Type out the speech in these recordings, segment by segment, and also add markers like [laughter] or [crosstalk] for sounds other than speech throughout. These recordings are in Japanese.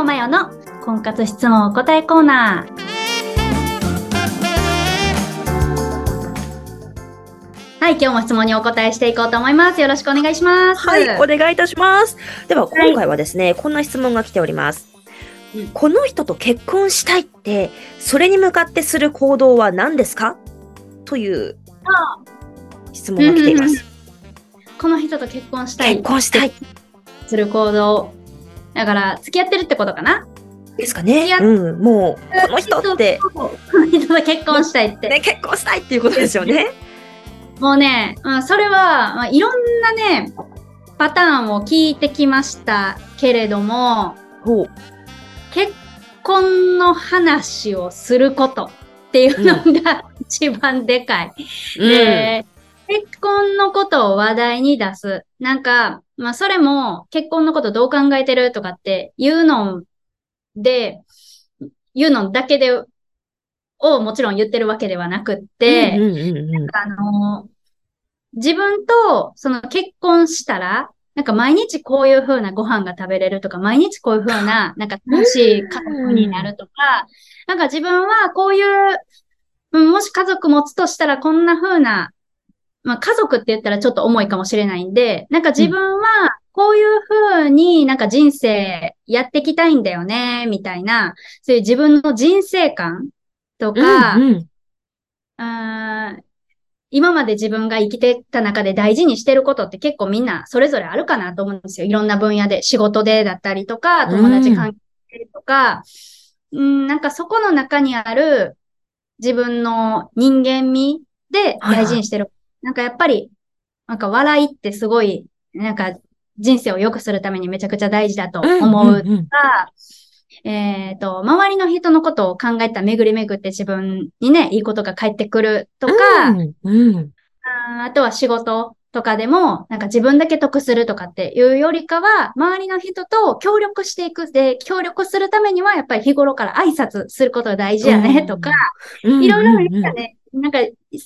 尾真代の婚活質問お答えコーナー。はい、今日も質問にお答えしていこうと思います。よろしくお願いします。はい、お願いいたします。では、今回はですね、こんな質問が来ております。うんこの人と結婚したいって、それに向かってする行動は何ですか？という質問が来ています。この人と結婚したい結、婚したいする行動。だから、付き合ってるってことかな？ですかね。うん、もう、この人って、結婚したいって。ね、結婚したいっていうことですよね。もうね、うん、それは、まあ、いろんなね、パターンを聞いてきましたけれども。結婚の話をすることっていうのが一番でかい。で、結婚のことを話題に出す。なんか、まあそれも結婚のことどう考えてるとかって言うので、言うのだけで、をもちろん言ってるわけではなくって、あの、自分と、その結婚したら、なんか毎日こういう風なご飯が食べれるとか、毎日こういう風な、なんか楽しい家族になるとか、なんか自分はこういう、うんもし家族持つとしたらこんな風な、まあ家族って言ったらちょっと重いかもしれないんで、なんか自分はこういう風になんか人生やっていきたいんだよね、みたいな、そういう自分の人生観とか、うんうん今まで自分が生きてきた中で大事にしてることって結構みんなそれぞれあるかなと思うんですよ。いろんな分野で、仕事でだったりとか、友達関係とか、うん、なんかそこの中にある自分の人間味で大事にしてる。なんかやっぱり、なんか笑いってすごい、なんか人生を良くするためにめちゃくちゃ大事だと思ううんうん。うんが、えっ、と、周りの人のことを考えた巡り巡って自分にね、いいことが返ってくるとか、うんうん。あーあとは仕事とかでも、なんか自分だけ得するとかっていうよりかは、周りの人と協力していく。で、協力するためには、やっぱり日頃から挨拶することが大事やね、とか、うんいろいろね、なんか、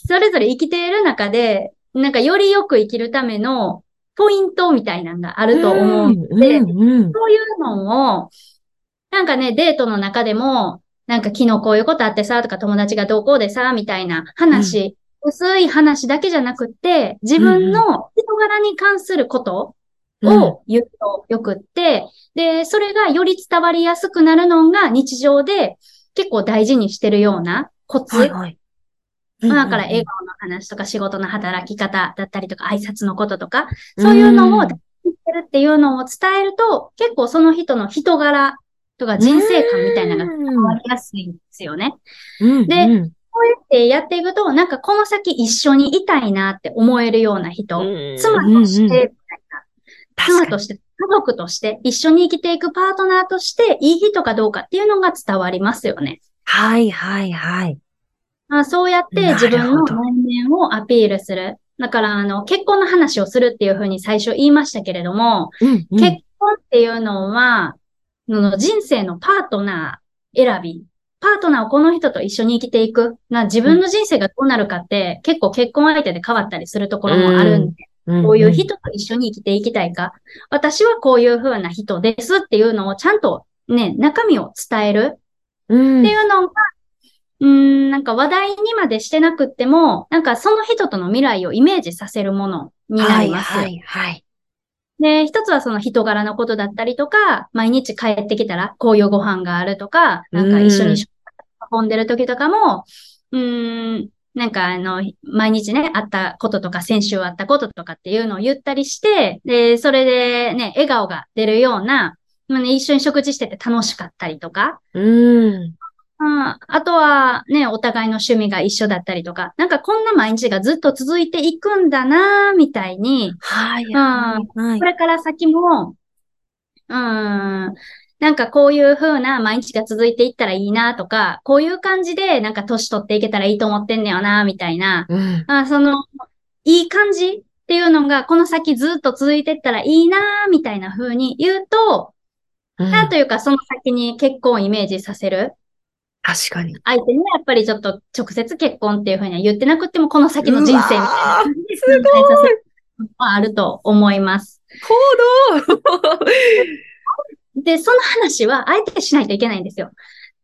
それぞれ生きている中で、なんかよりよく生きるためのポイントみたいなのがあると思うんで、うんうんうんそういうのを、なんかね、デートの中でも、なんか昨日こういうことあってさ、とか友達がどうこうでさ、みたいな話、薄い話だけじゃなくって、自分の人柄に関することを言うとよくって、で、それがより伝わりやすくなるのが日常で結構大事にしてるようなコツ。はいはい。まあだから笑顔の話とか仕事の働き方だったりとか挨拶のこととか、そういうのをうん大事にしてるっていうのを伝えると、結構その人の人柄とか人生観みたいなのが伝わりやすいんですよね。うんでうんこうやってやっていくと、なんかこの先一緒にいたいなって思えるような人、うん妻として、みたいな妻として、家族として、一緒に生きていくパートナーとして、いい人かどうかっていうのが伝わりますよね。はいはいはい。まあ、そうやって自分の内面をアピールする。だから、あの、結婚の話をするっていうふうに最初言いましたけれども、うんうん。結婚っていうのは、その人生のパートナー選び、パートナーをこの人と一緒に生きていく。な自分の人生がどうなるかって、結構結婚相手で変わったりするところもあるんで、うんこういう人と一緒に生きていきたいか、私はこういう風な人ですっていうのをちゃんとね、中身を伝える。うん。っていうのが、うーん、なんか話題にまでしてなくっても、なんかその人との未来をイメージさせるものになります。はいはいはい。で、一つはその人柄のことだったりとか、毎日帰ってきたらこういうご飯があるとか、なんか一緒に運んでる時とかも、うーん、なんかあの、毎日ね、あったこととか、先週あったこととかっていうのを言ったりして、で、それでね、笑顔が出るような、まあね、一緒に食事してて楽しかったりとか、うん。ああとはね、お互いの趣味が一緒だったりとか、なんかこんな毎日がずっと続いていくんだな、みたいに、はいうんはい。はいこ。れから先も、うーん、なんかこういう風な毎日が続いていったらいいなとか、こういう感じでなんか年取っていけたらいいと思ってんねよな、みたいな、うん。あその、いい感じっていうのがこの先ずっと続いていったらいいな、みたいな風に言うと、うんというかその先に結婚をイメージさせる。確かに。相手にはやっぱりちょっと直接結婚っていう風には言ってなくても、この先の人生みたいな感じですごいあると思います。行動 [laughs] で、その話はあえてしないといけないんですよ。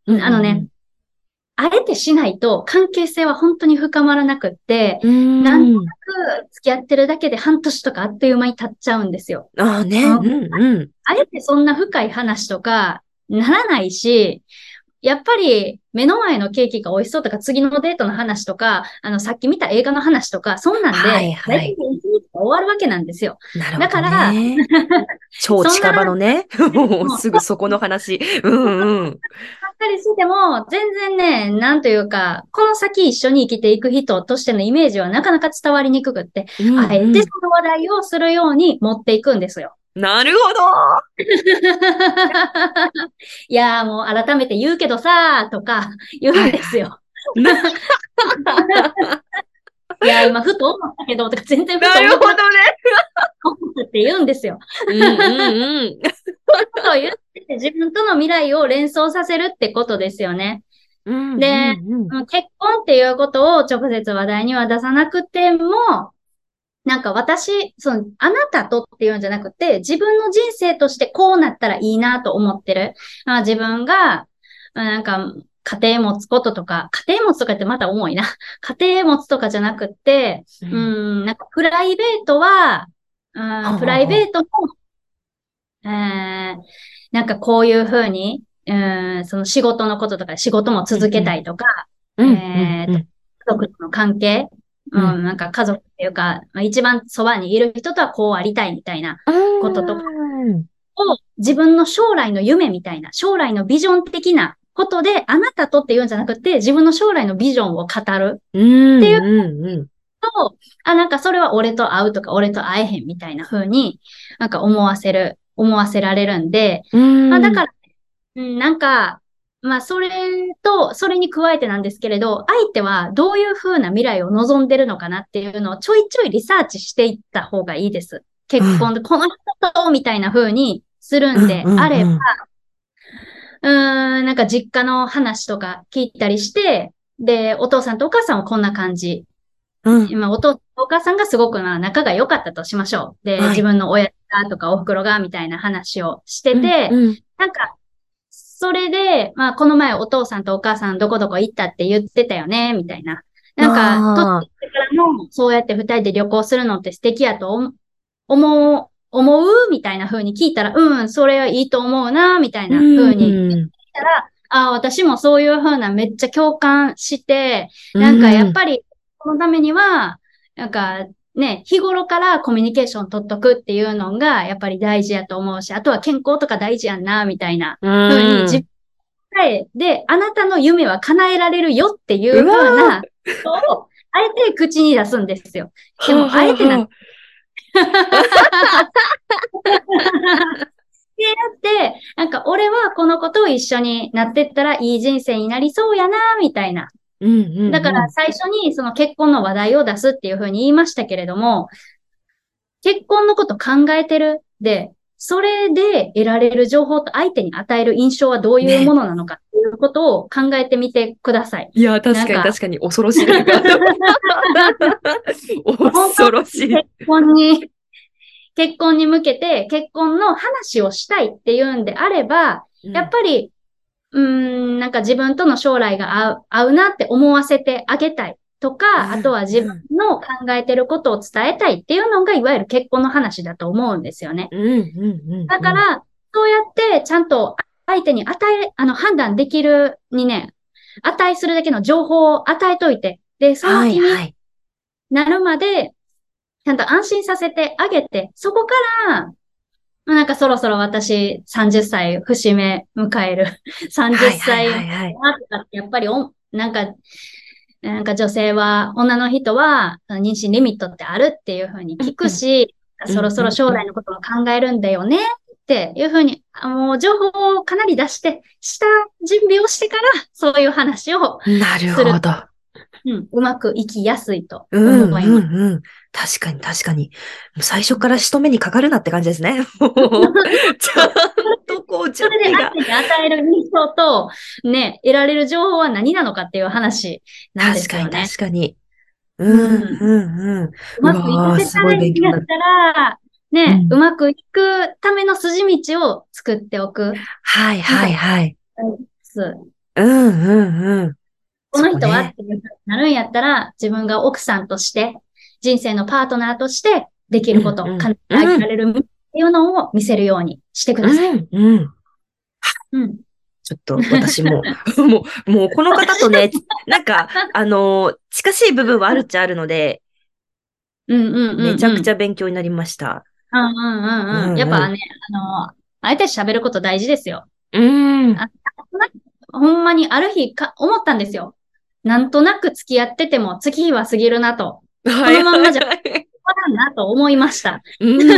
あのね、あえてしないと関係性は本当に深まらなくって、うん。なんとなく付き合ってるだけで半年とかあっという間に経っちゃうんですよ。ああね。あうんうん。あえてそんな深い話とかならないし、やっぱり目の前のケーキが美味しそうとか、次のデートの話とか、あの、さっき見た映画の話とか、そんなんで、はいはい大体終わるわけなんですよ。なるほど、ね。だから [laughs] 超近場のね。[laughs] すぐそこの話。うんうん。ばっかりしても、全然ね、なんというか、この先一緒に生きていく人としてのイメージはなかなか伝わりにくくって、うんあえてその話題をするように持っていくんですよ。なるほど [laughs] いやーもう改めて言うけどさーとか言うんですよ。いやー今ふと思ったけどとか全然ふとなるほどね。思ったって言うんですよ。うんうんうん。そう言ってて自分との未来を連想させるってことですよね。うんでうんうんうん結婚っていうことを直接話題には出さなくても、なんか私、その、あなたとっていうんじゃなくて、自分の人生としてこうなったらいいなと思ってる。まあ、自分が、うんなんか、家庭持つこととか、家庭持つとかってまた重いな。[laughs] 家庭持つとかじゃなくって、ううんん、なんかプライベートは、うはん、プライベートも、えー、なんかこういうふうに、うん、その仕事のこととか、仕事も続けたいとか、うん。えーうん。家族との関係、う、うんなんか家族っていうか、まあ一番そばにいる人とはこうありたいみたいな、うんこととかうんを自分の将来の夢みたいな、将来のビジョン的なことで、あなたとっていうんじゃなくて、自分の将来のビジョンを語る。うんっていううんうん。と、あ、なんかそれは俺と会うとか、俺と会えへんみたいな風に、なんか思わせる、思わせられるんで、うん。まあだから、うん、なんか、まあそれと、それに加えてなんですけれど、相手はどういう風な未来を望んでるのかなっていうのをちょいちょいリサーチしていった方がいいです。結婚で、この人と、みたいな風にするんであれば、うーん、なんか実家の話とか聞いたりして、で、お父さんとお母さんはこんな感じ。うん今、お父、お母さんがすごくまあ仲が良かったとしましょう。で、はい自分の親がとかお袋がみたいな話をしてて、うんうんなんか、それで、まあ、この前お父さんとお母さんどこどこ行ったって言ってたよね、みたいな。なんか、取ってからも、そうやって二人で旅行するのって素敵やと思う、思う、みたいな風に聞いたら、うん、それはいいと思うな、みたいな風に言うんったら、ああ、私もそういう風なめっちゃ共感して、なんかやっぱり、そのためには、なんかね、日頃からコミュニケーション取っとくっていうのがやっぱり大事やと思うし、あとは健康とか大事やんな、みたいなうん自分で、あなたの夢は叶えられるよっていう風なことを、あえて口に出すんですよ。でも、あえてな [laughs] ってで、なんか、俺はこの子と一緒になってったらいい人生になりそうやな、みたいな。うんうんうんだから最初にその結婚の話題を出すっていうふうに言いましたけれども、結婚のこと考えてるで、それで得られる情報と相手に与える印象はどういうものなのかっていうことを考えてみてください。いや、確かに確かに恐ろしい。[laughs] 恐ろしい。結婚に、結婚に向けて結婚の話をしたいっていうんであれば、やっぱり、うーん、なんか自分との将来が合う、合うなって思わせてあげたいとか、うんあとは自分の考えてることを伝えたいっていうのが、いわゆる結婚の話だと思うんですよね。うんうんうん。だか、ら、そうやってちゃんと相手に与え、あの、判断できるにね、値するだけの情報を与えといて、で、その気に。なるまで、ちゃんと安心させてあげて、そこから、まあなんかそろそろ私30歳節目迎える。[laughs] 30歳やっぱりお、なんか、なんか女性は、女の人は妊娠リミットってあるっていうふうに聞くし、うんそろそろ将来のことも考えるんだよねっていうふうに、あもう情報をかなり出して、した準備をしてから、そういう話を、なるほど。うん、うまくいきやすいとうんうん思います。うん。確かに確かに。最初から仕留めにかかるなって感じですね。[laughs] ちゃんとこう準それで備が相。手に与える印象と、ね、得られる情報は何なのかっていう話なんです確かによね。確かに。うんうんうん。うまくいかせたらいいんだったら、ね、ううんまくいくための筋道を作っておく。はいはいはい。すうんうんうん。この人はってなるんやったら、自分が奥さんとして、人生のパートナーとして、できること、うんうん叶えられるっていうのを見せるようにしてください。うんうん。うん。ちょっと私も、[laughs] もう、もうこの方とね、[laughs] なんか、あのー近しい部分はあるっちゃあるので、うんうんうん、うん。めちゃくちゃ勉強になりました。うんうんうんうん。うんうんやっぱね、あの、相手と喋ること大事ですよ。うん。あほんまにある日か、思ったんですよ。なんとなく付き合ってても月日は過ぎるなと、はいのまんまじゃはいはいわかんなと思いました。うんうんう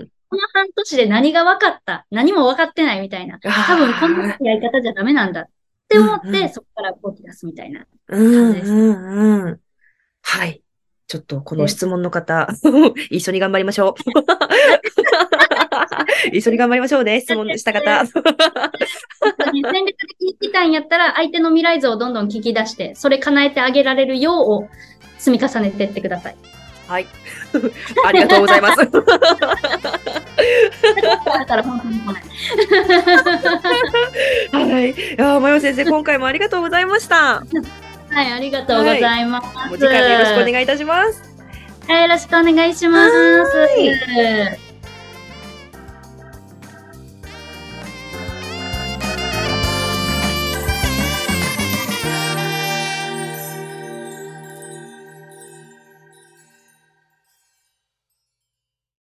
ん。[laughs] この半年で何が分かった？何も分かってないみたいな。多分このやり方じゃダメなんだって思って、うんうんそこから動き出すみたいな。うんうんうん。はい。ちょっとこの質問の方、一緒に頑張りましょう。[laughs] 一緒に頑張りましょうね、質問した方。戦略きたいんやったら、相手の未来像をどんどん聞き出して、それ叶えてあげられるようを積み重ねてってください。はい。[laughs] ありがとうございます。[laughs] [laughs] はい。いやー、まよ先生、今回もありがとうございました。はい、ありがとうございます。お時間よろしくお願いいたします。はいよろしくお願いします。